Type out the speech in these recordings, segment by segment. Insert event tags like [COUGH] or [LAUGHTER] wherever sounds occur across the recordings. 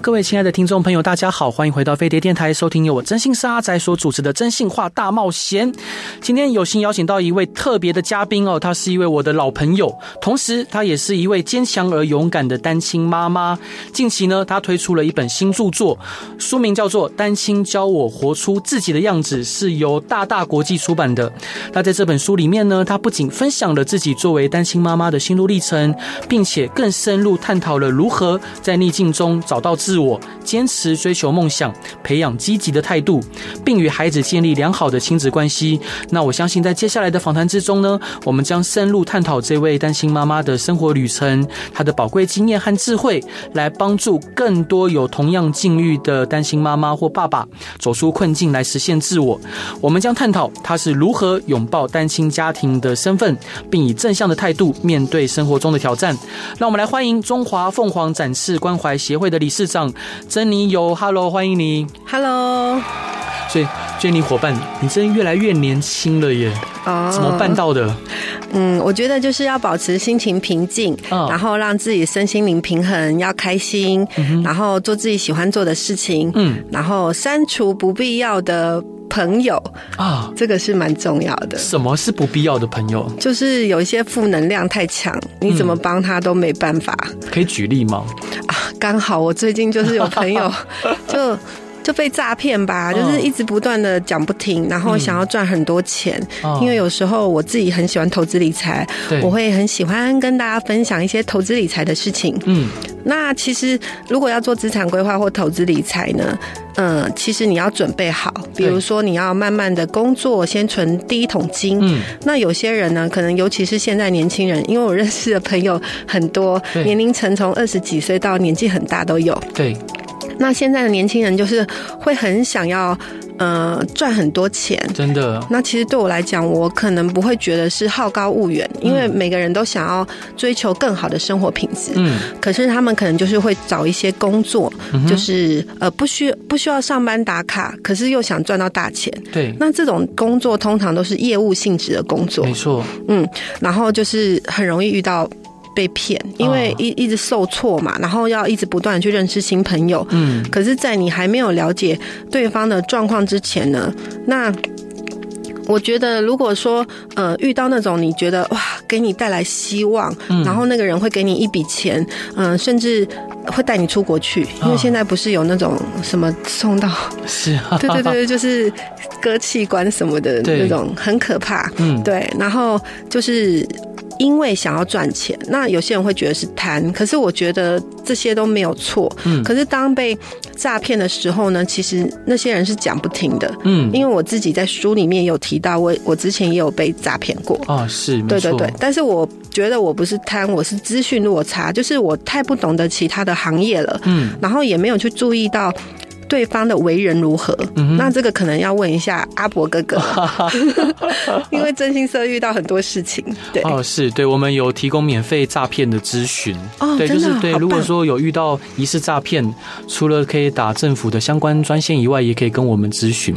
各位亲爱的听众朋友，大家好，欢迎回到飞碟电台，收听由我征信社阿宅所主持的《征信话大冒险》。今天有幸邀请到一位特别的嘉宾哦，她是一位我的老朋友，同时她也是一位坚强而勇敢的单亲妈妈。近期呢，她推出了一本新著作，书名叫做《单亲教我活出自己的样子》，是由大大国际出版的。那在这本书里面呢，她不仅分享了自己作为单亲妈妈的心路历程，并且更深入探讨了如何在逆境中找到。自我，坚持追求梦想，培养积极的态度，并与孩子建立良好的亲子关系。那我相信，在接下来的访谈之中呢，我们将深入探讨这位单亲妈妈的生活旅程，她的宝贵经验和智慧，来帮助更多有同样境遇的单亲妈妈或爸爸走出困境，来实现自我。我们将探讨她是如何拥抱单亲家庭的身份，并以正向的态度面对生活中的挑战。让我们来欢迎中华凤凰展翅关怀协会的理事长珍妮有，Hello，欢迎你，Hello。所以，珍妮伙伴，你真的越来越年轻了耶！Oh, 怎么办到的？嗯，我觉得就是要保持心情平静，oh. 然后让自己身心灵平衡，要开心，mm -hmm. 然后做自己喜欢做的事情，嗯、mm -hmm.，然后删除不必要的朋友啊，oh. 这个是蛮重要的。什么是不必要的朋友？就是有一些负能量太强，你怎么帮他都没办法。Mm. 可以举例吗？啊，刚好我最近就是有朋友 [LAUGHS] 就。就被诈骗吧，就是一直不断的讲不停，然后想要赚很多钱。因为有时候我自己很喜欢投资理财，我会很喜欢跟大家分享一些投资理财的事情。嗯，那其实如果要做资产规划或投资理财呢，嗯，其实你要准备好，比如说你要慢慢的工作，先存第一桶金。嗯，那有些人呢，可能尤其是现在年轻人，因为我认识的朋友很多，年龄层从二十几岁到年纪很大都有。对。那现在的年轻人就是会很想要，呃，赚很多钱，真的。那其实对我来讲，我可能不会觉得是好高骛远，因为每个人都想要追求更好的生活品质。嗯。可是他们可能就是会找一些工作，嗯、就是呃，不需不需要上班打卡，可是又想赚到大钱。对。那这种工作通常都是业务性质的工作，没错。嗯。然后就是很容易遇到。被骗，因为一一直受挫嘛，然后要一直不断去认识新朋友。嗯，可是，在你还没有了解对方的状况之前呢，那我觉得，如果说呃遇到那种你觉得哇，给你带来希望，然后那个人会给你一笔钱，嗯，甚至会带你出国去，因为现在不是有那种什么送到是，[LAUGHS] 对对对，就是割器官什么的那种，很可怕。嗯，对，然后就是。因为想要赚钱，那有些人会觉得是贪，可是我觉得这些都没有错。嗯，可是当被诈骗的时候呢，其实那些人是讲不停的。嗯，因为我自己在书里面有提到，我我之前也有被诈骗过。啊，是，对对对。但是我觉得我不是贪，我是资讯落差，就是我太不懂得其他的行业了。嗯，然后也没有去注意到。对方的为人如何？嗯、那这个可能要问一下阿伯哥哥，[LAUGHS] [LAUGHS] 因为真心社遇到很多事情。对哦，是对，我们有提供免费诈骗的咨询。哦，对，就是对。如果说有遇到疑似诈骗，除了可以打政府的相关专线以外，也可以跟我们咨询。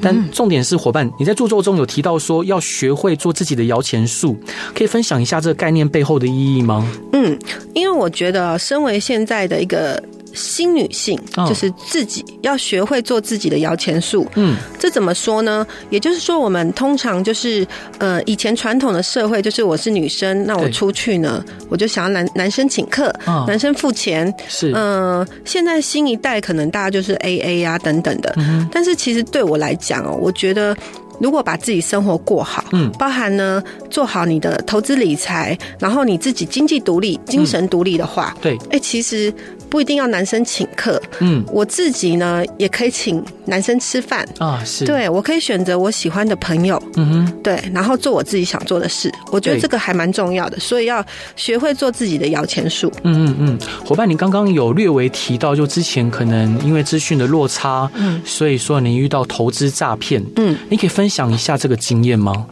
但重点是，伙伴，你在著作中有提到说要学会做自己的摇钱树，可以分享一下这个概念背后的意义吗？嗯，因为我觉得，身为现在的一个。新女性就是自己要学会做自己的摇钱树。嗯，这怎么说呢？也就是说，我们通常就是呃，以前传统的社会就是我是女生，那我出去呢，我就想要男男生请客，男生付钱。是，嗯、呃，现在新一代可能大家就是 AA 啊等等的。但是其实对我来讲哦，我觉得如果把自己生活过好，嗯，包含呢做好你的投资理财，然后你自己经济独立、精神独立的话，对，哎，其实。不一定要男生请客，嗯，我自己呢也可以请男生吃饭。啊，是，对，我可以选择我喜欢的朋友，嗯哼，对，然后做我自己想做的事，我觉得这个还蛮重要的，所以要学会做自己的摇钱树。嗯嗯嗯，伙伴，你刚刚有略微提到，就之前可能因为资讯的落差，嗯，所以说你遇到投资诈骗，嗯，你可以分分享一下这个经验吗？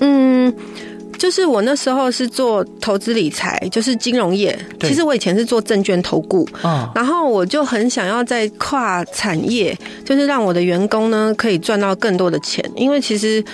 嗯。就是我那时候是做投资理财，就是金融业。其实我以前是做证券投顾，然后我就很想要在跨产业，就是让我的员工呢可以赚到更多的钱，因为其实。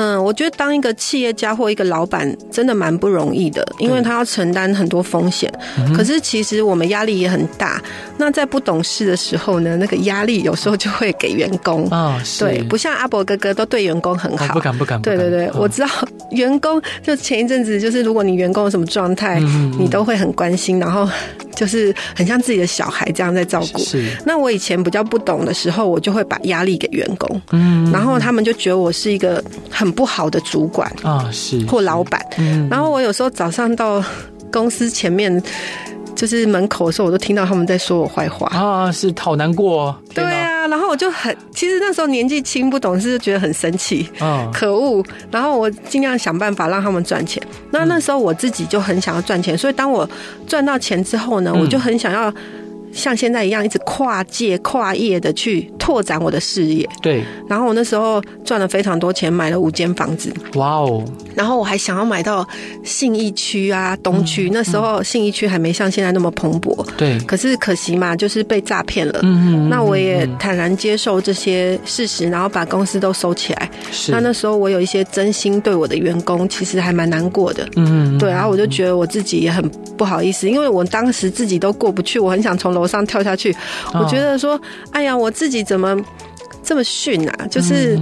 嗯，我觉得当一个企业家或一个老板真的蛮不容易的，因为他要承担很多风险。可是其实我们压力也很大。那在不懂事的时候呢，那个压力有时候就会给员工啊，对，不像阿伯哥哥都对员工很好，不敢不敢。对对对，我知道员工就前一阵子就是，如果你员工有什么状态，你都会很关心，然后就是很像自己的小孩这样在照顾。是。那我以前比较不懂的时候，我就会把压力给员工，嗯，然后他们就觉得我是一个很。不好的主管啊，是或老板，嗯，然后我有时候早上到公司前面，就是门口的时候，我都听到他们在说我坏话啊，是好难过。对啊，然后我就很，其实那时候年纪轻不懂事，觉得很生气啊，可恶。然后我尽量想办法让他们赚钱。那那时候我自己就很想要赚钱，所以当我赚到钱之后呢，我就很想要。像现在一样，一直跨界跨业的去拓展我的事业。对。然后我那时候赚了非常多钱，买了五间房子。哇哦！然后我还想要买到信义区啊，东区。那时候信义区还没像现在那么蓬勃。对。可是可惜嘛，就是被诈骗了。嗯嗯。那我也坦然接受这些事实，然后把公司都收起来。是。那那时候我有一些真心对我的员工，其实还蛮难过的。嗯嗯。对，然后我就觉得我自己也很不好意思，因为我当时自己都过不去，我很想从楼上跳下去，我觉得说，哎呀，我自己怎么这么逊啊？就是，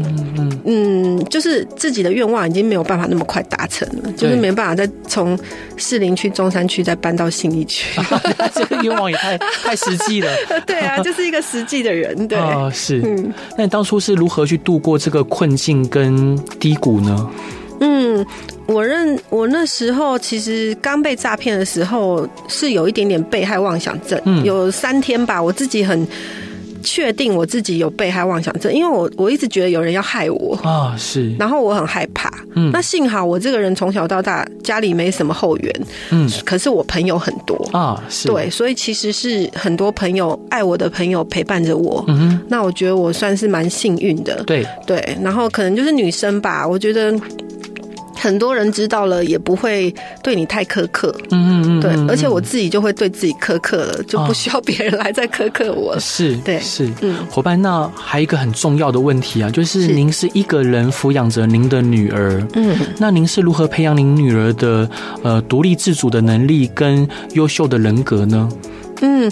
嗯，就是自己的愿望已经没有办法那么快达成了，就是没办法再从士林区、中山区再搬到信义区，[LAUGHS] 这个愿望也太太实际了。[LAUGHS] 对啊，就是一个实际的人。对，是。那你当初是如何去度过这个困境跟低谷呢？嗯，我认我那时候其实刚被诈骗的时候是有一点点被害妄想症，嗯，有三天吧，我自己很确定我自己有被害妄想症，因为我我一直觉得有人要害我啊，是，然后我很害怕，嗯，那幸好我这个人从小到大家里没什么后援，嗯，可是我朋友很多。啊，是，对，所以其实是很多朋友爱我的朋友陪伴着我，嗯，那我觉得我算是蛮幸运的，对。对，然后可能就是女生吧，我觉得。很多人知道了也不会对你太苛刻，嗯嗯嗯，对，而且我自己就会对自己苛刻了，就不需要别人来再苛刻我了。[LAUGHS] 是，对，是，嗯，伙伴，那还有一个很重要的问题啊，就是您是一个人抚养着您的女儿，嗯，那您是如何培养您女儿的呃独立自主的能力跟优秀的人格呢？嗯。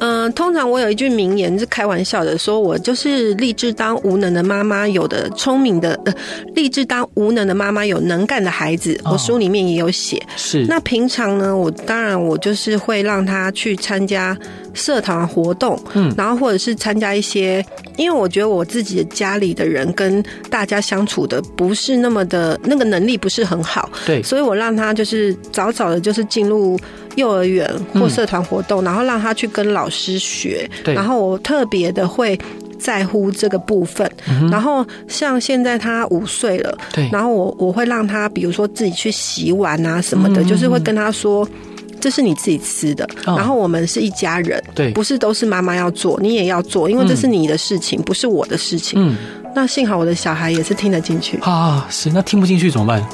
嗯、呃，通常我有一句名言是开玩笑的，说我就是立志当无能的妈妈，有的聪明的，呃，立志当无能的妈妈，有能干的孩子。我书里面也有写。是。那平常呢，我当然我就是会让他去参加社团活动，嗯，然后或者是参加一些，因为我觉得我自己的家里的人跟大家相处的不是那么的，那个能力不是很好，对，所以我让他就是早早的，就是进入。幼儿园或社团活动，然后让他去跟老师学。对，然后我特别的会在乎这个部分。然后像现在他五岁了，对，然后我我会让他，比如说自己去洗碗啊什么的，就是会跟他说，这是你自己吃的。然后我们是一家人，对，不是都是妈妈要做，你也要做，因为这是你的事情，不是我的事情。嗯，那幸好我的小孩也是听得进去啊。是，那听不进去怎么办？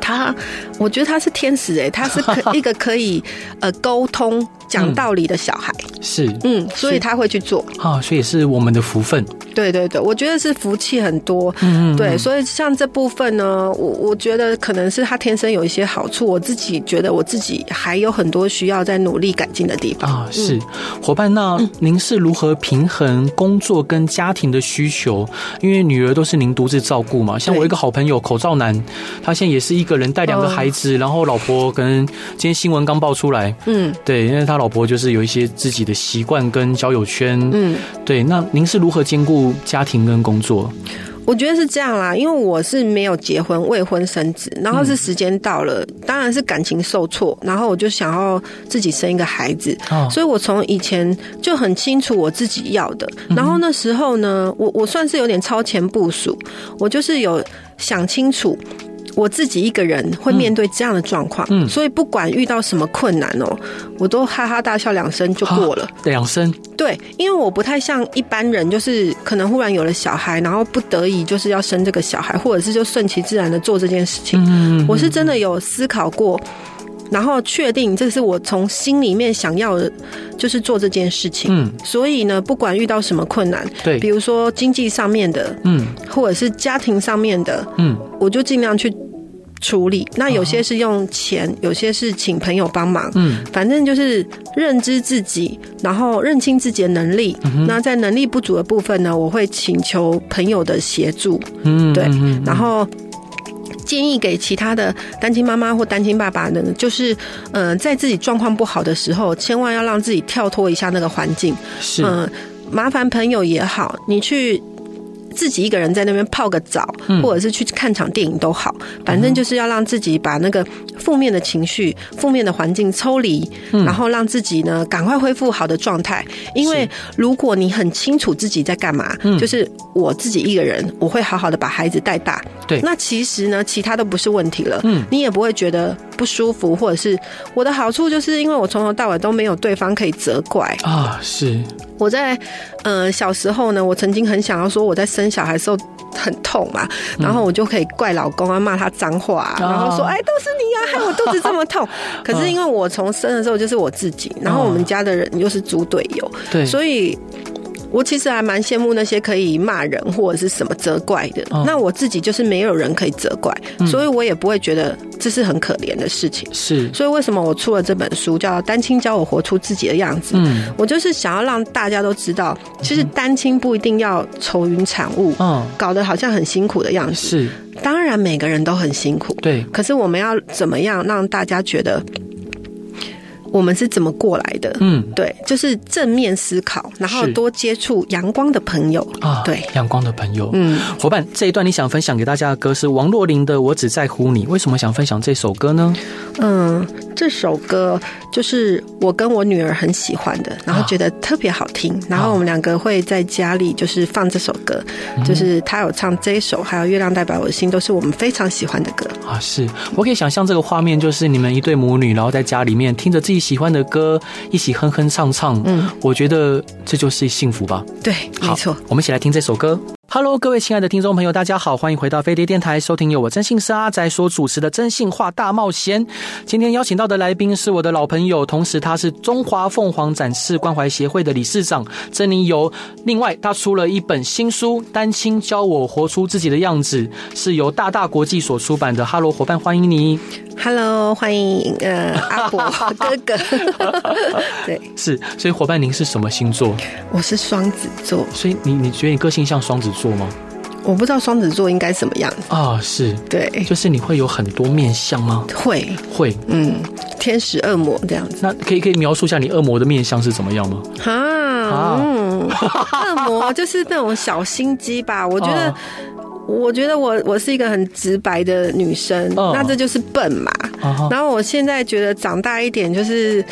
他，我觉得他是天使哎、欸，他是可 [LAUGHS] 一个可以呃沟通。讲道理的小孩、嗯、是，嗯，所以他会去做。啊，所以也是我们的福分。对对对，我觉得是福气很多，嗯，对，所以像这部分呢，我我觉得可能是他天生有一些好处，我自己觉得我自己还有很多需要再努力改进的地方。啊。是，伙伴，那您是如何平衡工作跟家庭的需求？因为女儿都是您独自照顾嘛。像我一个好朋友口罩男，他现在也是一个人带两个孩子，然后老婆可能今天新闻刚爆出来，嗯，对，因为他。老婆就是有一些自己的习惯跟交友圈，嗯，对。那您是如何兼顾家庭跟工作？我觉得是这样啦，因为我是没有结婚、未婚生子，然后是时间到了，嗯，当然是感情受挫，然后我就想要自己生一个孩子，哦，所以我从以前就很清楚我自己要的。然后那时候呢，我我算是有点超前部署，我就是有想清楚。我自己一个人会面对这样的状况，嗯，所以不管遇到什么困难哦，我都哈哈大笑两声就过了。两声，对，因为我不太像一般人，就是可能忽然有了小孩，然后不得已就是要生这个小孩，或者是就顺其自然的做这件事情。嗯，我是真的有思考过，然后确定这是我从心里面想要的，就是做这件事情。嗯，所以呢，不管遇到什么困难，对，比如说经济上面的，嗯，或者是家庭上面的，嗯，我就尽量去。处理，那有些是用钱，哦、有些是请朋友帮忙，嗯，反正就是认知自己，然后认清自己的能力。那在能力不足的部分呢，我会请求朋友的协助，嗯，对，然后建议给其他的单亲妈妈或单亲爸爸呢，就是嗯、呃，在自己状况不好的时候，千万要让自己跳脱一下那个环境，是，嗯、呃，麻烦朋友也好，你去。自己一个人在那边泡个澡，或者是去看场电影都好，反正就是要让自己把那个负面的情绪、负面的环境抽离，然后让自己呢赶快恢复好的状态。因为如果你很清楚自己在干嘛，就是我自己一个人，我会好好的把孩子带大。对，那其实呢，其他都不是问题了。嗯，你也不会觉得不舒服，或者是我的好处就是因为我从头到尾都没有对方可以责怪啊。是。我在呃小时候呢，我曾经很想要说我在生小孩的时候很痛嘛，然后我就可以怪老公啊，骂他脏话啊，然后说哎，都是你啊，害我肚子这么痛。[LAUGHS] 可是因为我从生的时候就是我自己，然后我们家的人又是猪队友，对，所以。我其实还蛮羡慕那些可以骂人或者是什么责怪的。哦、那我自己就是没有人可以责怪，嗯、所以我也不会觉得这是很可怜的事情。是，所以为什么我出了这本书叫《单亲教我活出自己的样子》？嗯，我就是想要让大家都知道，其实单亲不一定要愁云惨雾，嗯，搞得好像很辛苦的样子。是，当然每个人都很辛苦，对。可是我们要怎么样让大家觉得？我们是怎么过来的？嗯，对，就是正面思考，然后多接触阳光的朋友啊，对，阳光的朋友。嗯，伙伴，这一段你想分享给大家的歌是王若琳的《我只在乎你》，为什么想分享这首歌呢？嗯，这首歌就是我跟我女儿很喜欢的，然后觉得特别好听，啊、然后我们两个会在家里就是放这首歌，啊、就是她有唱这一首，还有《月亮代表我的心》，都是我们非常喜欢的歌啊。是我可以想象这个画面，就是你们一对母女，然后在家里面听着自己喜欢的歌，一起哼哼唱唱。嗯，我觉得这就是幸福吧。对，没错。我们一起来听这首歌。Hello，各位亲爱的听众朋友，大家好，欢迎回到飞碟电台，收听由我征信社阿宅所主持的《真性话大冒险》。今天邀请到的来宾是我的老朋友，同时他是中华凤凰展翅关怀协会的理事长曾妮游。另外，他出了一本新书《单亲教我活出自己的样子》，是由大大国际所出版的。Hello，伙伴，欢迎你。Hello，欢迎呃 [LAUGHS] 阿伯哥哥。[LAUGHS] 对，是，所以伙伴，您是什么星座？我是双子座。所以你你觉得你个性像双子座吗？我不知道双子座应该什么样子啊？是，对，就是你会有很多面相吗？会会，嗯，天使、恶魔这样子。那可以可以描述一下你恶魔的面相是怎么样吗？啊，嗯，恶魔就是那种小心机吧？我觉得。[LAUGHS] 啊我觉得我我是一个很直白的女生，oh. 那这就是笨嘛。Uh. 然后我现在觉得长大一点，就是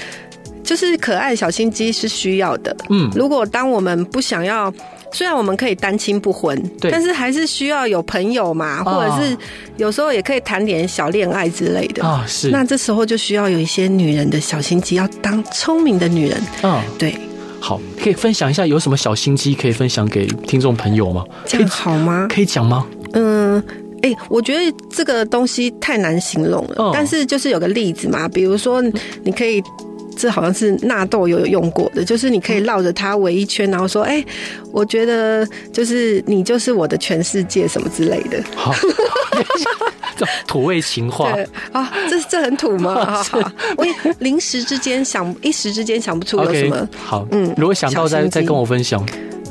就是可爱小心机是需要的。嗯，如果当我们不想要，虽然我们可以单亲不婚，对，但是还是需要有朋友嘛，或者是有时候也可以谈点小恋爱之类的啊。Oh. 是，那这时候就需要有一些女人的小心机，要当聪明的女人。嗯，oh. 对。好，可以分享一下有什么小心机可以分享给听众朋友吗？这样好吗？可以讲吗？嗯，哎、欸，我觉得这个东西太难形容了。嗯、但是就是有个例子嘛，比如说你可以，这好像是纳豆有用过的，就是你可以绕着它围一圈，然后说：“哎、欸，我觉得就是你就是我的全世界，什么之类的。”好。[LAUGHS] 土味情话对啊，这这很土吗？[LAUGHS] 我也临时之间想，一时之间想不出有什么。Okay, 好，嗯，如果想到再再跟我分享。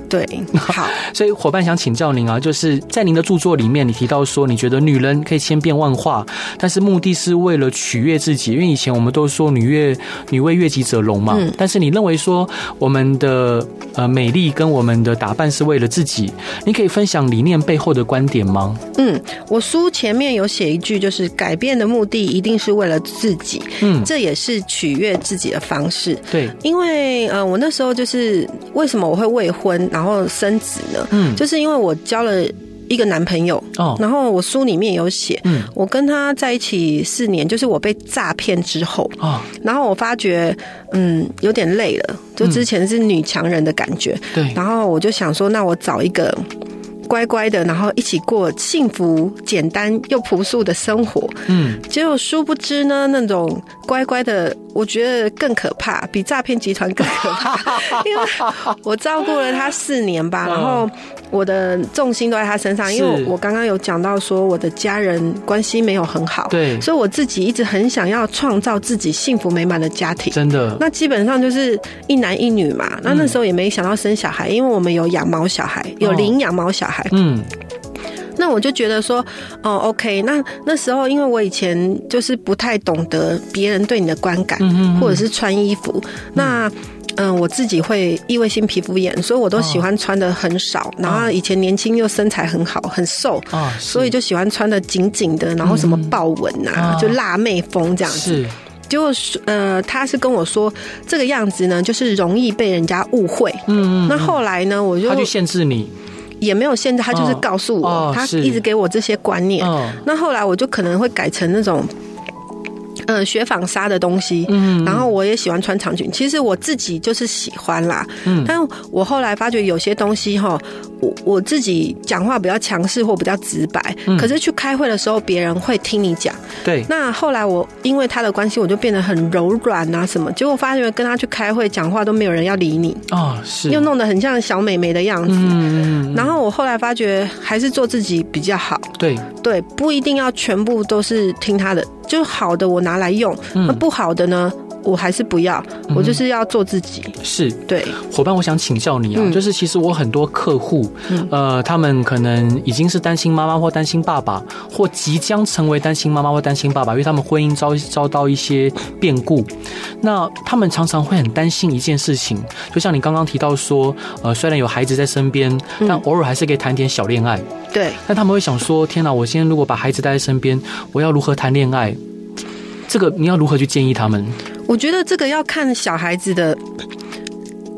对，[LAUGHS] 好，所以伙伴想请教您啊，就是在您的著作里面，你提到说，你觉得女人可以千变万化，但是目的是为了取悦自己，因为以前我们都说女悦女为悦己者容嘛，嗯，但是你认为说我们的呃美丽跟我们的打扮是为了自己，你可以分享理念背后的观点吗？嗯，我书前面有写一句，就是改变的目的一定是为了自己，嗯，这也是取悦自己的方式，对，因为呃我那时候就是为什么我会未婚。然后生子呢？嗯，就是因为我交了一个男朋友哦，然后我书里面有写，嗯，我跟他在一起四年，就是我被诈骗之后啊，然后我发觉嗯有点累了，就之前是女强人的感觉，对，然后我就想说，那我找一个。乖乖的，然后一起过幸福、简单又朴素的生活。嗯，结果殊不知呢，那种乖乖的，我觉得更可怕，比诈骗集团更可怕。[LAUGHS] 因为我照顾了他四年吧，然后我的重心都在他身上。因为我刚刚有讲到说，我的家人关系没有很好，对，所以我自己一直很想要创造自己幸福美满的家庭。真的，那基本上就是一男一女嘛。那那时候也没想到生小孩，因为我们有养猫小孩，有领养猫小孩。嗯，那我就觉得说，哦，OK，那那时候因为我以前就是不太懂得别人对你的观感，或者是穿衣服，那嗯，我自己会异位性皮肤炎，所以我都喜欢穿的很少。然后以前年轻又身材很好，很瘦，所以就喜欢穿的紧紧的，然后什么豹纹啊，就辣妹风这样子。结果呃，他是跟我说这个样子呢，就是容易被人家误会。嗯，那后来呢，我就他就限制你。也没有限制，他就是告诉我，哦哦、他一直给我这些观念。哦、那后来我就可能会改成那种。嗯，雪纺纱的东西，嗯，然后我也喜欢穿长裙。其实我自己就是喜欢啦，嗯，但我后来发觉有些东西哈，我我自己讲话比较强势或比较直白，嗯，可是去开会的时候别人会听你讲，对。那后来我因为他的关系，我就变得很柔软啊什么，结果发觉跟他去开会讲话都没有人要理你哦，是，又弄得很像小美眉的样子，嗯，然后我后来发觉还是做自己比较好，对对，不一定要全部都是听他的。就好的我拿来用，那不好的呢？我还是不要，我就是要做自己。是对伙伴，我想请教你啊，就是其实我很多客户，呃，他们可能已经是单亲妈妈或单亲爸爸，或即将成为单亲妈妈或单亲爸爸，因为他们婚姻遭遭到一些变故，那他们常常会很担心一件事情，就像你刚刚提到说，呃，虽然有孩子在身边，但偶尔还是可以谈点小恋爱。对，但他们会想说，天哪，我现在如果把孩子带在身边，我要如何谈恋爱？这个你要如何去建议他们？我觉得这个要看小孩子的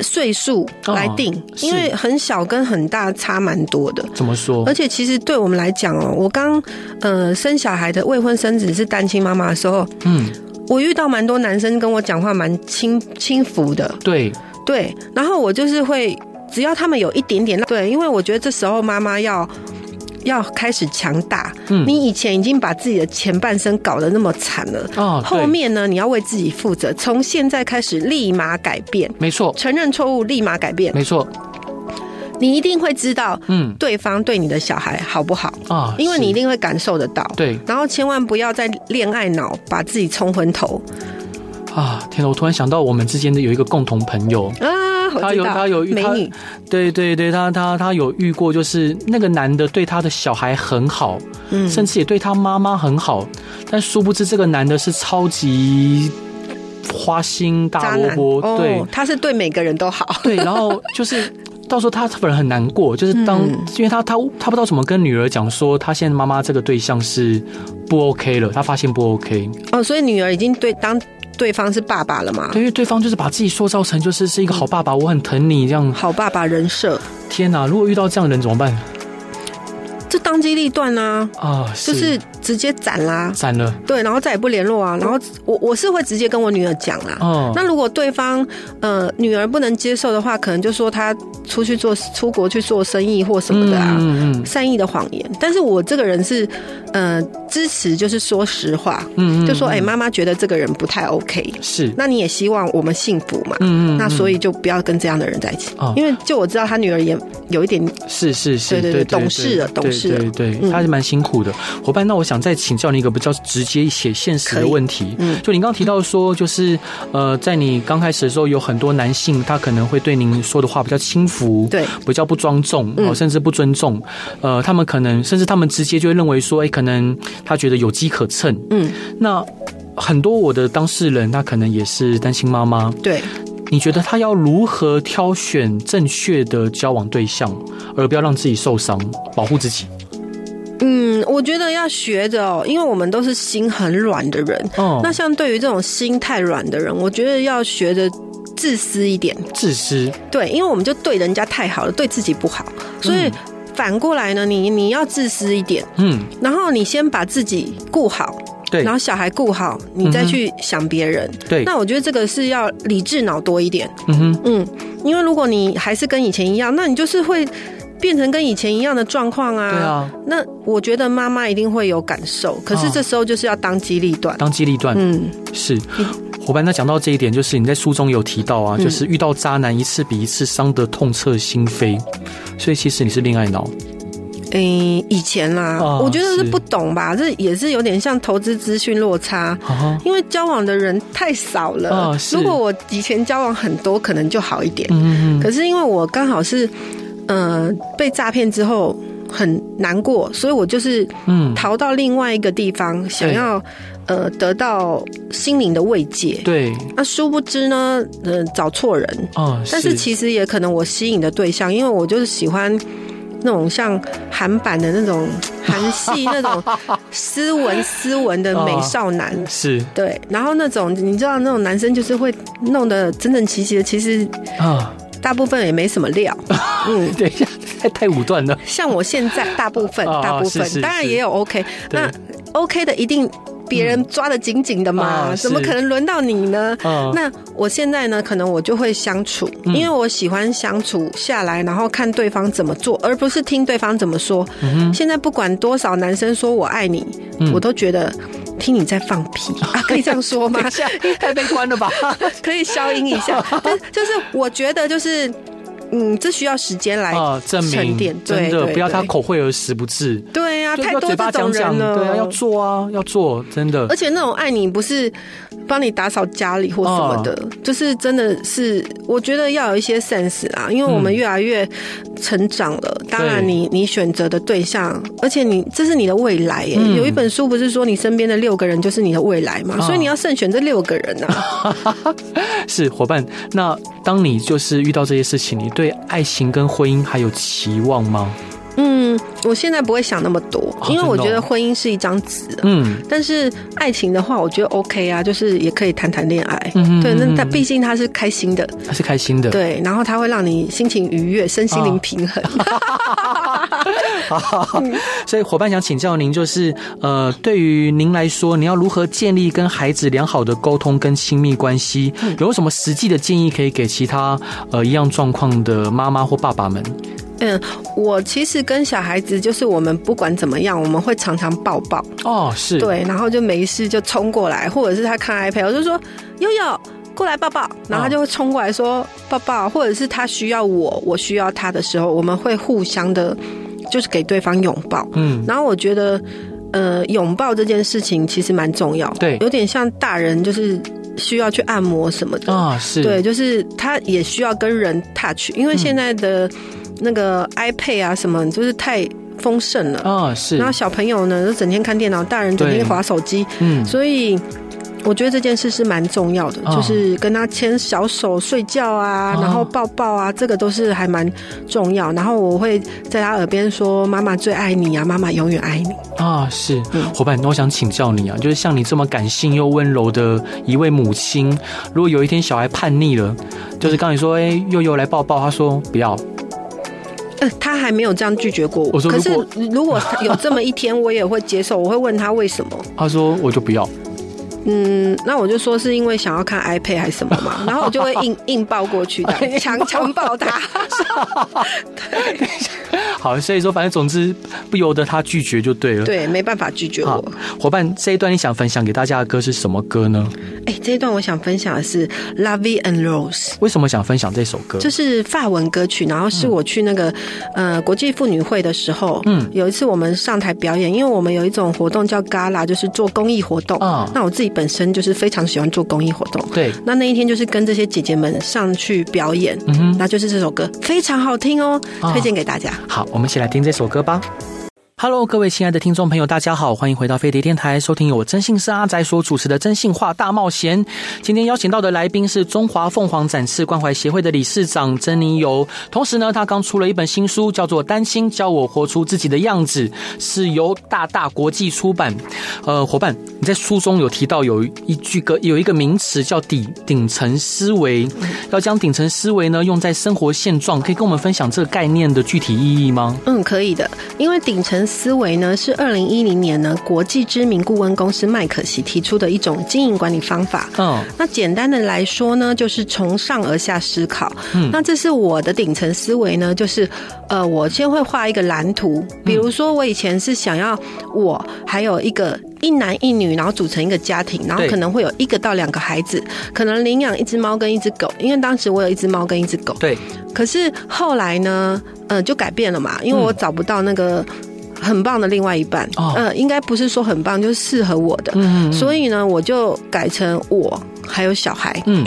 岁数来定，哦、因为很小跟很大差蛮多的。怎么说？而且其实对我们来讲哦，我刚呃生小孩的未婚生子是单亲妈妈的时候，嗯，我遇到蛮多男生跟我讲话蛮轻轻浮的。对对，然后我就是会只要他们有一点点对，因为我觉得这时候妈妈要。要开始强大。嗯，你以前已经把自己的前半生搞得那么惨了，哦，后面呢，你要为自己负责。从现在开始，立马改变。没错，承认错误，立马改变。没错，你一定会知道，嗯，对方对你的小孩好不好啊？因为你一定会感受得到。对，然后千万不要再恋爱脑，把自己冲昏头。啊，天哪！我突然想到，我们之间的有一个共同朋友啊。他有他有遇美女，对对对，他他他有遇过，就是那个男的对他的小孩很好，嗯，甚至也对他妈妈很好，但殊不知这个男的是超级花心大萝卜，对，他是对每个人都好，对，然后就是到时候他本人很难过，就是当因为他他他不知道怎么跟女儿讲说，他现在妈妈这个对象是不 OK 了，他发现不 OK，哦，所以女儿已经对当。对方是爸爸了嘛？对，因为对方就是把自己塑造成就是是一个好爸爸，我很疼你这样。好爸爸人设。天哪，如果遇到这样的人怎么办？这当机立断啊！啊，就是。直接斩啦，斩了，对，然后再也不联络啊。然后我我是会直接跟我女儿讲啦。哦，那如果对方呃女儿不能接受的话，可能就说他出去做出国去做生意或什么的啊，嗯嗯，善意的谎言。但是我这个人是呃支持，就是说实话，嗯嗯，就说哎，妈妈觉得这个人不太 OK，是，那你也希望我们幸福嘛，嗯嗯，那所以就不要跟这样的人在一起，因为就我知道他女儿也有一点是是是，对对对，懂事了，懂事了，对对，他是蛮辛苦的。伙伴。那我想。再请教你一个比较直接一些现实的问题，嗯，就你刚刚提到说，就是呃，在你刚开始的时候，有很多男性他可能会对您说的话比较轻浮，对，比较不庄重，哦，甚至不尊重，呃，他们可能甚至他们直接就会认为说，哎，可能他觉得有机可乘，嗯，那很多我的当事人，他可能也是单亲妈妈，对，你觉得他要如何挑选正确的交往对象，而不要让自己受伤，保护自己？嗯，我觉得要学着哦，因为我们都是心很软的人。哦，那像对于这种心太软的人，我觉得要学着自私一点。自私？对，因为我们就对人家太好了，对自己不好，所以反过来呢，你你要自私一点，嗯，然后你先把自己顾好，对，然后小孩顾好，你再去想别人，对。那我觉得这个是要理智脑多一点，嗯哼，嗯，因为如果你还是跟以前一样，那你就是会变成跟以前一样的状况啊。对啊。那我觉得妈妈一定会有感受，可是这时候就是要当机立断，当机立断，嗯，是。伙伴，那讲到这一点，就是你在书中有提到啊，就是遇到渣男一次比一次伤得痛彻心扉，所以其实你是恋爱脑。嗯，以前啦，哦、我觉得是不懂吧，这也是有点像投资资讯落差，哦、因为交往的人太少了。哦、如果我以前交往很多，可能就好一点。嗯，可是因为我刚好是，呃，被诈骗之后很难过，所以我就是嗯逃到另外一个地方，嗯、想要。呃，得到心灵的慰藉。对，那殊不知呢，呃，找错人。哦，但是其实也可能我吸引的对象，因为我就是喜欢那种像韩版的那种韩系那种斯文斯文的 [LAUGHS] 美少男。哦、是，对。然后那种你知道，那种男生就是会弄得整整齐齐的，其实啊，大部分也没什么料。哦、嗯，等一下，太太武断了。像我现在，大部分，大部分，当然也有 OK。那 OK 的一定。别人抓的紧紧的嘛，怎么可能轮到你呢？那我现在呢，可能我就会相处，因为我喜欢相处下来，然后看对方怎么做，而不是听对方怎么说。现在不管多少男生说我爱你，我都觉得听你在放屁 [LAUGHS] 啊，可以这样说吗？[LAUGHS] 太悲观了吧？[LAUGHS] 可以消音一下，就是我觉得就是。嗯，这需要时间来沉淀，真的不要他口惠而实不至。对呀，太多这种人了。对啊，要做啊，要做，真的。而且那种爱你不是帮你打扫家里或什么的，就是真的是，我觉得要有一些 sense 啊，因为我们越来越成长了。当然，你你选择的对象，而且你这是你的未来耶。有一本书不是说你身边的六个人就是你的未来嘛？所以你要慎选这六个人啊。[LAUGHS] 是伙伴，那当你就是遇到这些事情，你。对爱情跟婚姻还有期望吗？嗯，我现在不会想那么多，因为我觉得婚姻是一张纸。嗯，但是爱情的话，我觉得 OK 啊，就是也可以谈谈恋爱。嗯，对，那他毕竟他是开心的，他是开心的。对，然后他会让你心情愉悦，身心灵平衡。[LAUGHS] [LAUGHS] 所以伙伴想请教您，就是呃，对于您来说，你要如何建立跟孩子良好的沟通跟亲密关系？有什么实际的建议可以给其他呃一样状况的妈妈或爸爸们？嗯，我其实跟小孩子就是，我们不管怎么样，我们会常常抱抱哦，是对，然后就没事就冲过来，或者是他看 iPad，我就说悠悠过来抱抱，然后他就会冲过来说抱抱，或者是他需要我，我需要他的时候，我们会互相的，就是给对方拥抱，嗯，然后我觉得，呃，拥抱这件事情其实蛮重要，对，有点像大人就是需要去按摩什么的。啊，是。对，就是他也需要跟人 touch，因为现在的。嗯那个 iPad 啊，什么就是太丰盛了。啊，是。然后小朋友呢，就整天看电脑，大人整天划手机，嗯，所以我觉得这件事是蛮重要的，就是跟他牵小手睡觉啊，然后抱抱啊，这个都是还蛮重要。然后我会在他耳边说：“妈妈最爱你啊，妈妈永远爱你。”啊，是。伙伴，那我想请教你啊，就是像你这么感性又温柔的一位母亲，如果有一天小孩叛逆了，就是刚才说，哎，悠悠来抱抱，他说不要。呃，他还没有这样拒绝过我。我说，可是如果有这么一天，我也会接受。我会问他为什么。他说，我就不要。嗯，那我就说是因为想要看 iPad 还是什么嘛，[LAUGHS] 然后我就会硬硬抱过去的，[LAUGHS] 强强抱他。[LAUGHS] 对，好，所以说反正总之不由得他拒绝就对了。对，没办法拒绝我。伙伴，这一段你想分享给大家的歌是什么歌呢？哎，这一段我想分享的是《Lovey and Rose》。为什么想分享这首歌？这是法文歌曲，然后是我去那个、嗯、呃国际妇女会的时候，嗯，有一次我们上台表演，因为我们有一种活动叫 Gala，就是做公益活动啊。哦、那我自己本身就是非常喜欢做公益活动，对。那那一天就是跟这些姐姐们上去表演，嗯哼，那就是这首歌非常好听哦，推荐给大家。好，我们一起来听这首歌吧。Hello，各位亲爱的听众朋友，大家好，欢迎回到飞碟电台，收听由我征信社阿宅所主持的《真性话大冒险》。今天邀请到的来宾是中华凤凰展翅关怀协会的理事长珍妮尤，同时呢，他刚出了一本新书，叫做《担心教我活出自己的样子》，是由大大国际出版。呃，伙伴，你在书中有提到有一句个有一个名词叫顶顶层思维，要将顶层思维呢用在生活现状，可以跟我们分享这个概念的具体意义吗？嗯，可以的，因为顶层。思维呢是二零一零年呢国际知名顾问公司麦可锡提出的一种经营管理方法。嗯，那简单的来说呢，就是从上而下思考。嗯，那这是我的顶层思维呢，就是呃，我先会画一个蓝图。比如说，我以前是想要我还有一个一男一女，然后组成一个家庭，然后可能会有一个到两个孩子，可能领养一只猫跟一只狗，因为当时我有一只猫跟一只狗。对。可是后来呢，呃，就改变了嘛，因为我找不到那个。很棒的另外一半，嗯、呃，应该不是说很棒，就是适合我的，嗯，所以呢，我就改成我还有小孩，嗯，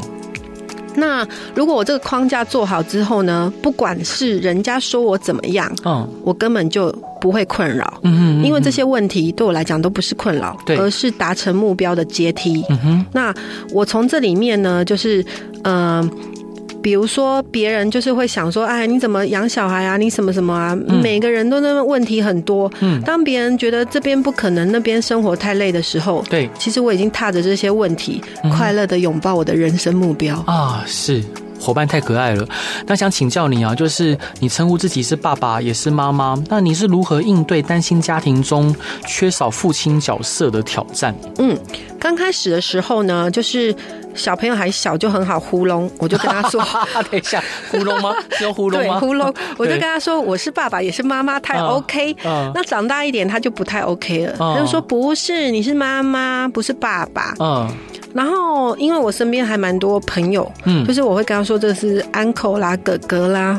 那如果我这个框架做好之后呢，不管是人家说我怎么样，嗯，我根本就不会困扰，嗯嗯，因为这些问题对我来讲都不是困扰，对，而是达成目标的阶梯，嗯哼，那我从这里面呢，就是，嗯、呃。比如说，别人就是会想说：“哎，你怎么养小孩啊？你什么什么啊？”嗯、每个人都那么问题很多。嗯，当别人觉得这边不可能，那边生活太累的时候，对，其实我已经踏着这些问题，嗯、快乐的拥抱我的人生目标啊！是伙伴太可爱了。那想请教你啊，就是你称呼自己是爸爸也是妈妈，那你是如何应对单亲家庭中缺少父亲角色的挑战？嗯，刚开始的时候呢，就是。小朋友还小，就很好糊弄。我就跟他说：“ [LAUGHS] 等一下，糊弄吗？是用糊弄吗？”糊弄。我就跟他说：“我是爸爸，也是妈妈，太 OK。嗯”那长大一点，他就不太 OK 了。嗯、他就说：“不是，你是妈妈，不是爸爸。”嗯。然后，因为我身边还蛮多朋友，嗯，就是我会跟他说：“这是 uncle 啦，哥哥啦。”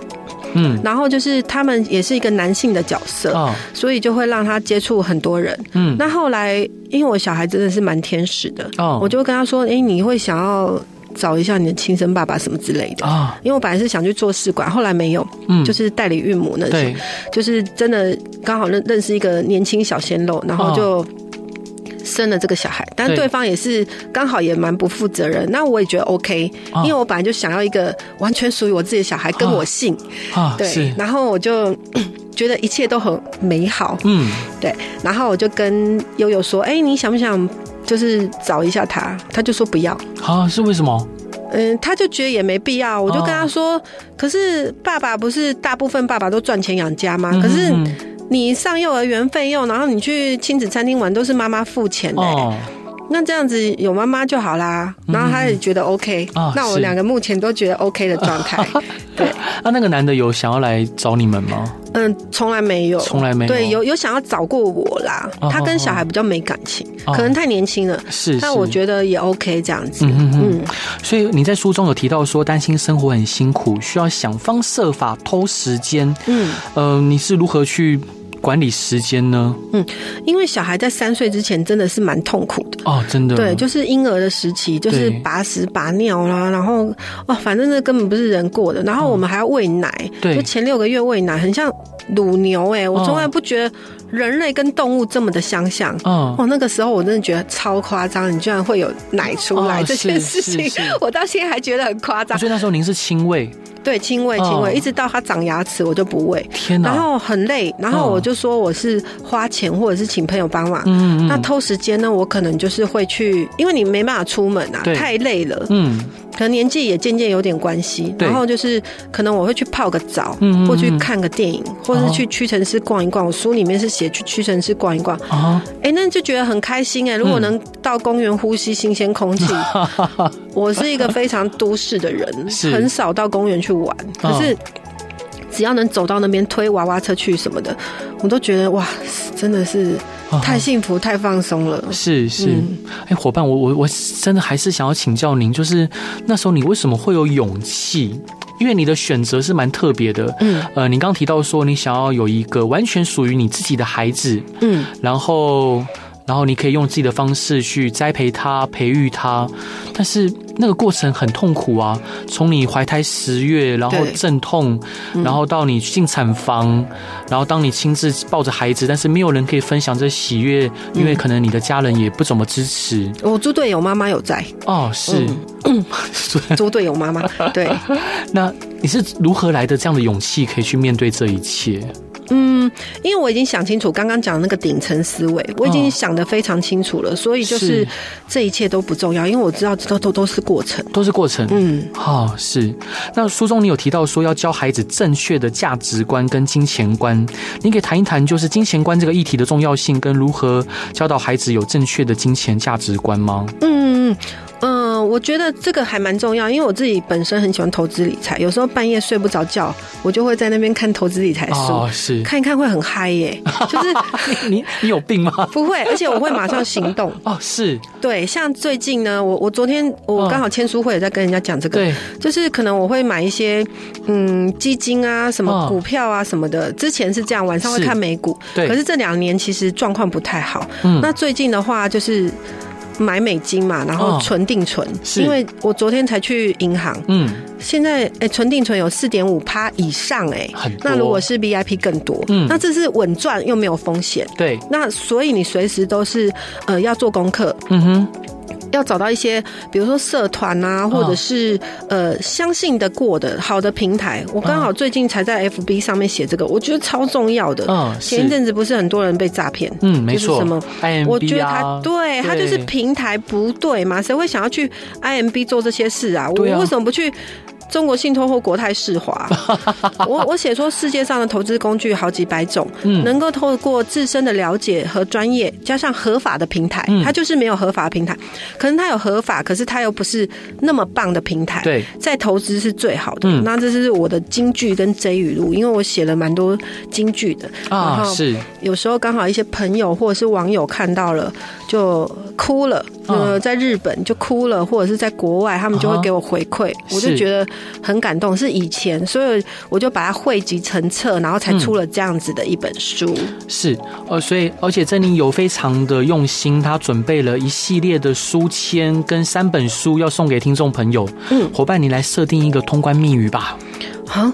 嗯，然后就是他们也是一个男性的角色，哦，所以就会让他接触很多人。嗯，那后来因为我小孩真的是蛮天使的，哦，我就跟他说：“哎，你会想要找一下你的亲生爸爸什么之类的。啊？”因为我本来是想去做试管，后来没有，嗯，就是代理孕母那些，就是真的刚好认认识一个年轻小鲜肉，然后就。生了这个小孩，但对方也是刚好也蛮不负责任，那我也觉得 OK，因为我本来就想要一个完全属于我自己的小孩，跟我姓，对，然后我就觉得一切都很美好，嗯，对，然后我就跟悠悠说，哎，你想不想就是找一下他？他就说不要，啊，是为什么？嗯，他就觉得也没必要，我就跟他说，可是爸爸不是大部分爸爸都赚钱养家吗？可是。你上幼儿园费用，然后你去亲子餐厅玩，都是妈妈付钱的。那这样子有妈妈就好啦。然后他也觉得 OK，嗯，那我两个目前都觉得 OK 的状态。[LAUGHS] 对，那那个男的有想要来找你们吗？嗯，从来没有，从来没有。对，有有想要找过我啦。他跟小孩比较没感情，可能太年轻了。是，但我觉得也 OK 这样子。嗯嗯。所以你在书中有提到说，担心生活很辛苦，需要想方设法偷时间。嗯，呃，你是如何去？管理时间呢？嗯，因为小孩在三岁之前真的是蛮痛苦的哦，真的。对，就是婴儿的时期，就是拔屎拔尿啦，然后哦，反正那根本不是人过的。然后我们还要喂奶，对，就前六个月喂奶，很像乳牛哎、欸，我从来不觉得人类跟动物这么的相像。嗯，哦，那个时候我真的觉得超夸张，你居然会有奶出来这件事情，我到现在还觉得很夸张。所以那时候您是亲喂。对，亲喂亲喂，一直到它长牙齿，我就不喂。天哪！然后很累，然后我就说我是花钱或者是请朋友帮忙。嗯，那偷时间呢？我可能就是会去，因为你没办法出门啊，太累了。嗯。可能年纪也渐渐有点关系，然后就是可能我会去泡个澡，嗯，或去看个电影，或者是去屈臣氏逛一逛。我书里面是写去屈臣氏逛一逛啊，哎，那就觉得很开心哎。如果能到公园呼吸新鲜空气，[LAUGHS] 我是一个非常都市的人，很少到公园去玩。可是只要能走到那边推娃娃车去什么的，我都觉得哇，真的是。太幸福，太放松了。是是，哎、嗯，伙伴，我我我真的还是想要请教您，就是那时候你为什么会有勇气？因为你的选择是蛮特别的。嗯，呃，你刚刚提到说你想要有一个完全属于你自己的孩子。嗯，然后然后你可以用自己的方式去栽培它、培育它，但是那个过程很痛苦啊！从你怀胎十月，然后阵痛，然后到你进产房，然后当你亲自抱着孩子，但是没有人可以分享这喜悦，因为可能你的家人也不怎么支持。我猪队友妈妈有在哦，是 [LAUGHS] 猪队友妈妈 [LAUGHS] 对。那你是如何来的这样的勇气，可以去面对这一切？嗯，因为我已经想清楚，刚刚讲的那个顶层思维，我已经想得非常清楚了，所以就是这一切都不重要，因为我知道这都都都是过程，都是过程。嗯，好、哦，是。那书中你有提到说要教孩子正确的价值观跟金钱观，你可以谈一谈就是金钱观这个议题的重要性跟如何教导孩子有正确的金钱价值观吗？嗯嗯。嗯，我觉得这个还蛮重要，因为我自己本身很喜欢投资理财，有时候半夜睡不着觉，我就会在那边看投资理财书，哦，是看一看会很嗨耶。[LAUGHS] 就是你你有病吗？不会，而且我会马上行动。[LAUGHS] 哦，是对，像最近呢，我我昨天我刚好签书会也在跟人家讲这个，对，就是可能我会买一些嗯基金啊，什么股票啊什么的，之前是这样，晚上会看美股，对，可是这两年其实状况不太好。嗯，那最近的话就是。买美金嘛，然后存定存，哦，因为我昨天才去银行，嗯，现在哎，存定存有四点五趴以上，哎，那如果是 VIP 更多，嗯，那这是稳赚又没有风险，对，那所以你随时都是呃要做功课，嗯哼。要找到一些，比如说社团啊，或者是呃相信得过的好的平台。我刚好最近才在 FB 上面写这个，我觉得超重要的。嗯，前一阵子不是很多人被诈骗？嗯，没错。就是什么 IMB 啊，我觉得他对他就是平台不对嘛，谁会想要去 IMB 做这些事啊？我为什么不去？中国信托或国泰世华，[LAUGHS] 我我写说世界上的投资工具好几百种，嗯，能够透过自身的了解和专业，加上合法的平台，它就是没有合法的平台，可能它有合法，可是它又不是那么棒的平台，对，在投资是最好的。那这是我的金句跟 J 语录，因为我写了蛮多金句的。啊，是。有时候刚好一些朋友或者是网友看到了就哭了，呃，在日本就哭了，或者是在国外，他们就会给我回馈，我就觉得。很感动，是以前，所以我就把它汇集成册，然后才出了这样子的一本书。嗯、是，呃，所以而且珍妮有非常的用心，她准备了一系列的书签跟三本书要送给听众朋友。嗯，伙伴，你来设定一个通关密语吧。好，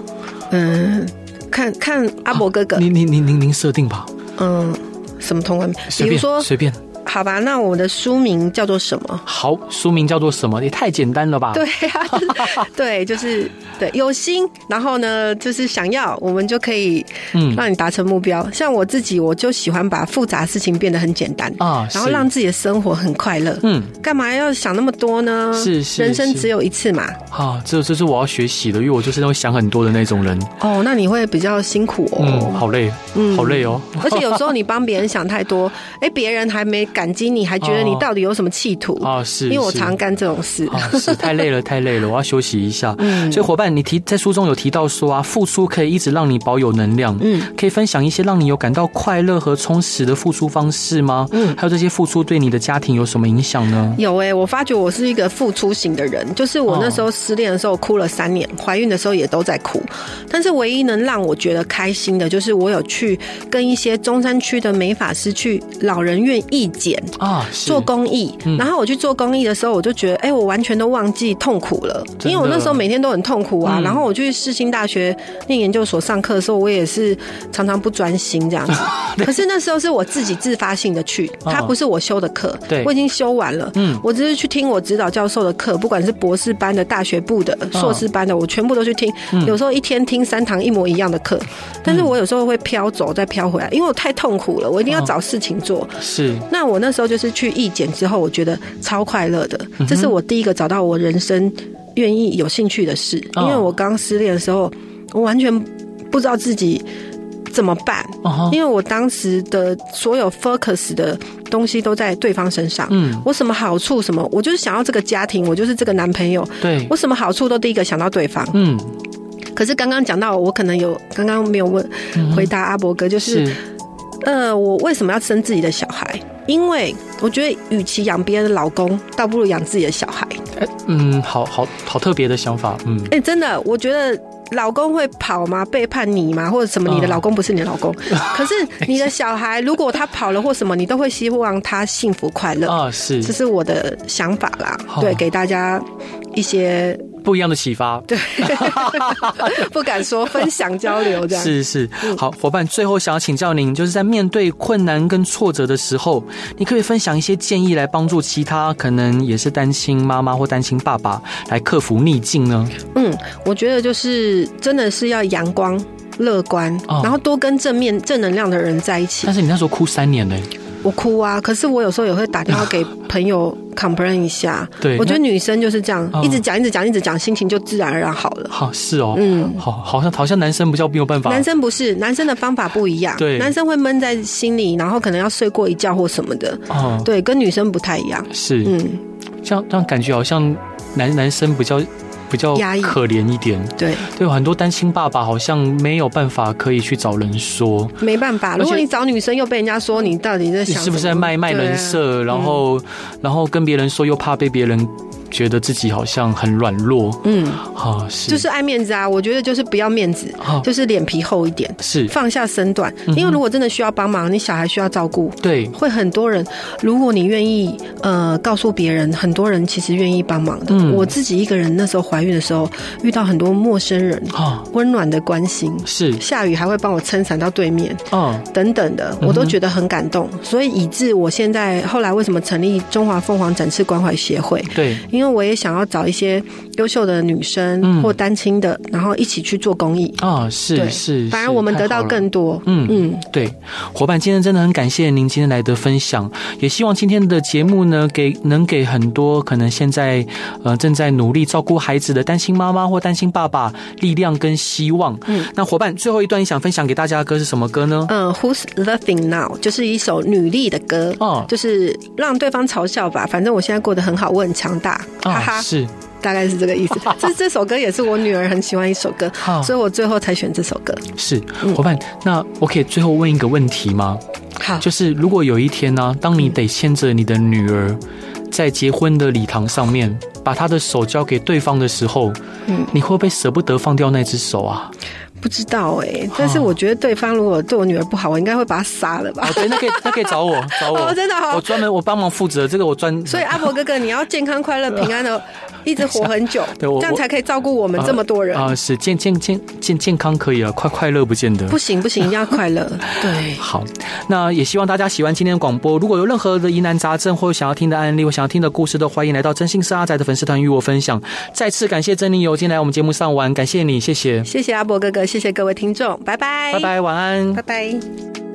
嗯，看看阿伯哥哥，您您您您您设定吧。嗯，什么通关密语？比如说随便。好吧，那我的书名叫做什么？好，书名叫做什么？也太简单了吧？对啊，就是、[LAUGHS] 对，就是对，有心，然后呢，就是想要，我们就可以，嗯，让你达成目标、嗯。像我自己，我就喜欢把复杂事情变得很简单啊，然后让自己的生活很快乐。嗯，干嘛要想那么多呢？是，是，人生只有一次嘛。啊，这这是我要学习的，因为我就是那种想很多的那种人。哦，那你会比较辛苦哦，嗯，好累，嗯，好累哦。而且有时候你帮别人想太多，[LAUGHS] 哎，别人还没。感激你还觉得你到底有什么企图啊？是，因为我常干这种事。[LAUGHS] 太累了，太累了，我要休息一下。嗯，所以伙伴，你提在书中有提到说啊，付出可以一直让你保有能量。嗯，可以分享一些让你有感到快乐和充实的付出方式吗？嗯，还有这些付出对你的家庭有什么影响呢？有哎、欸，我发觉我是一个付出型的人，就是我那时候失恋的时候哭了三年，怀孕的时候也都在哭。但是唯一能让我觉得开心的，就是我有去跟一些中山区的美发师去老人院义剪。啊，做公益，然后我去做公益的时候，我就觉得，哎、欸，我完全都忘记痛苦了，因为我那时候每天都很痛苦啊。嗯、然后我去世新大学念研究所上课的时候，我也是常常不专心这样子。[LAUGHS] 可是那时候是我自己自发性的去，它不是我修的课，对，我已经修完了，嗯，我只是去听我指导教授的课，不管是博士班的、大学部的、硕士班的，我全部都去听。有时候一天听三堂一模一样的课，但是我有时候会飘走再飘回来，因为我太痛苦了，我一定要找事情做。是，那我那时候就是去义检之后，我觉得超快乐的。这是我第一个找到我人生愿意有兴趣的事。因为我刚失恋的时候，我完全不知道自己怎么办。因为我当时的所有 focus 的东西都在对方身上。嗯，我什么好处什么，我就是想要这个家庭，我就是这个男朋友。对，我什么好处都第一个想到对方。嗯，可是刚刚讲到，我可能有刚刚没有问回答阿伯哥，就是。呃，我为什么要生自己的小孩？因为我觉得，与其养别人的老公，倒不如养自己的小孩。嗯，好好好特别的想法。嗯，哎、欸，真的，我觉得老公会跑吗？背叛你吗？或者什么？你的老公不是你的老公，嗯、[LAUGHS] 可是你的小孩如果他跑了或什么，你都会希望他幸福快乐 [LAUGHS] 啊。是，这是我的想法啦。哦、对，给大家一些。不一样的启发，对，[LAUGHS] 不敢说，分享交流这样是是好伙伴。最后想要请教您，就是在面对困难跟挫折的时候，你可以分享一些建议来帮助其他可能也是单亲妈妈或单亲爸爸来克服逆境呢？嗯，我觉得就是真的是要阳光乐观，哦、然后多跟正面正能量的人在一起。但是你那时候哭三年呢？我哭啊，可是我有时候也会打电话给朋友 [LAUGHS] complain 一下。对，我觉得女生就是这样，一直讲，一直讲，一直讲，心情就自然而然好了。好，是哦，嗯，好，好像好像男生比较没有办法。男生不是，男生的方法不一样。对，男生会闷在心里，然后可能要睡过一觉或什么的。哦，对，跟女生不太一样。是，嗯，这样这样感觉好像男男生比较。比较可怜一点，对对，很多单亲爸爸好像没有办法可以去找人说，没办法。如果你找女生，又被人家说你到底在想，你是不是在卖卖人设？然后、嗯、然后跟别人说，又怕被别人。觉得自己好像很软弱，嗯，啊，是，就是爱面子啊。我觉得就是不要面子，就是脸皮厚一点，是放下身段。因为如果真的需要帮忙，你小孩需要照顾，对，会很多人。如果你愿意，呃，告诉别人，很多人其实愿意帮忙的。我自己一个人那时候怀孕的时候，遇到很多陌生人，温暖的关心，是下雨还会帮我撑伞到对面，嗯，等等的，我都觉得很感动。所以以致我现在后来为什么成立中华凤凰展翅关怀协会？对。因为我也想要找一些优秀的女生或单亲的，然后一起去做公益啊，是是，反而我们得到更多。嗯嗯，对，伙伴，今天真的很感谢您今天来的分享，也希望今天的节目呢，给能给很多可能现在呃正在努力照顾孩子的单亲妈妈或单亲爸爸力量跟希望。嗯，那伙伴，最后一段你想分享给大家的歌是什么歌呢？嗯，Who's Laughing Now？就是一首女力的歌哦，就是让对方嘲笑吧，反正我现在过得很好，我很强大。哈哈。是，大概是这个意思。[LAUGHS] 这这首歌也是我女儿很喜欢一首歌，所以我最后才选这首歌。是，伙伴，那我可以最后问一个问题吗？好，就是如果有一天呢，当你得牵着你的女儿在结婚的礼堂上面，把她的手交给对方的时候，嗯，你会不会舍不得放掉那只手啊？不知道哎、欸，但是我觉得对方如果对我女儿不好，我应该会把她杀了吧？哦，对，那可以，[LAUGHS] 那可以找我，找我，哦、真的好，我专门我帮忙负责这个，我专。所以阿伯哥哥，[LAUGHS] 你要健康、快乐、平安的。[LAUGHS] 一直活很久，对，这样才可以照顾我们这么多人啊！是健健健健健康可以啊，快快乐不见得。不行不行，一定要快乐。对，好，那也希望大家喜欢今天的广播。如果有任何的疑难杂症，或者想要听的案例，或想要听的故事，都欢迎来到真心是阿仔的粉丝团与我分享。再次感谢珍妮有今天来我们节目上玩，感谢你，谢谢，谢谢阿伯哥哥，谢谢各位听众，拜拜，拜拜，晚安，拜拜。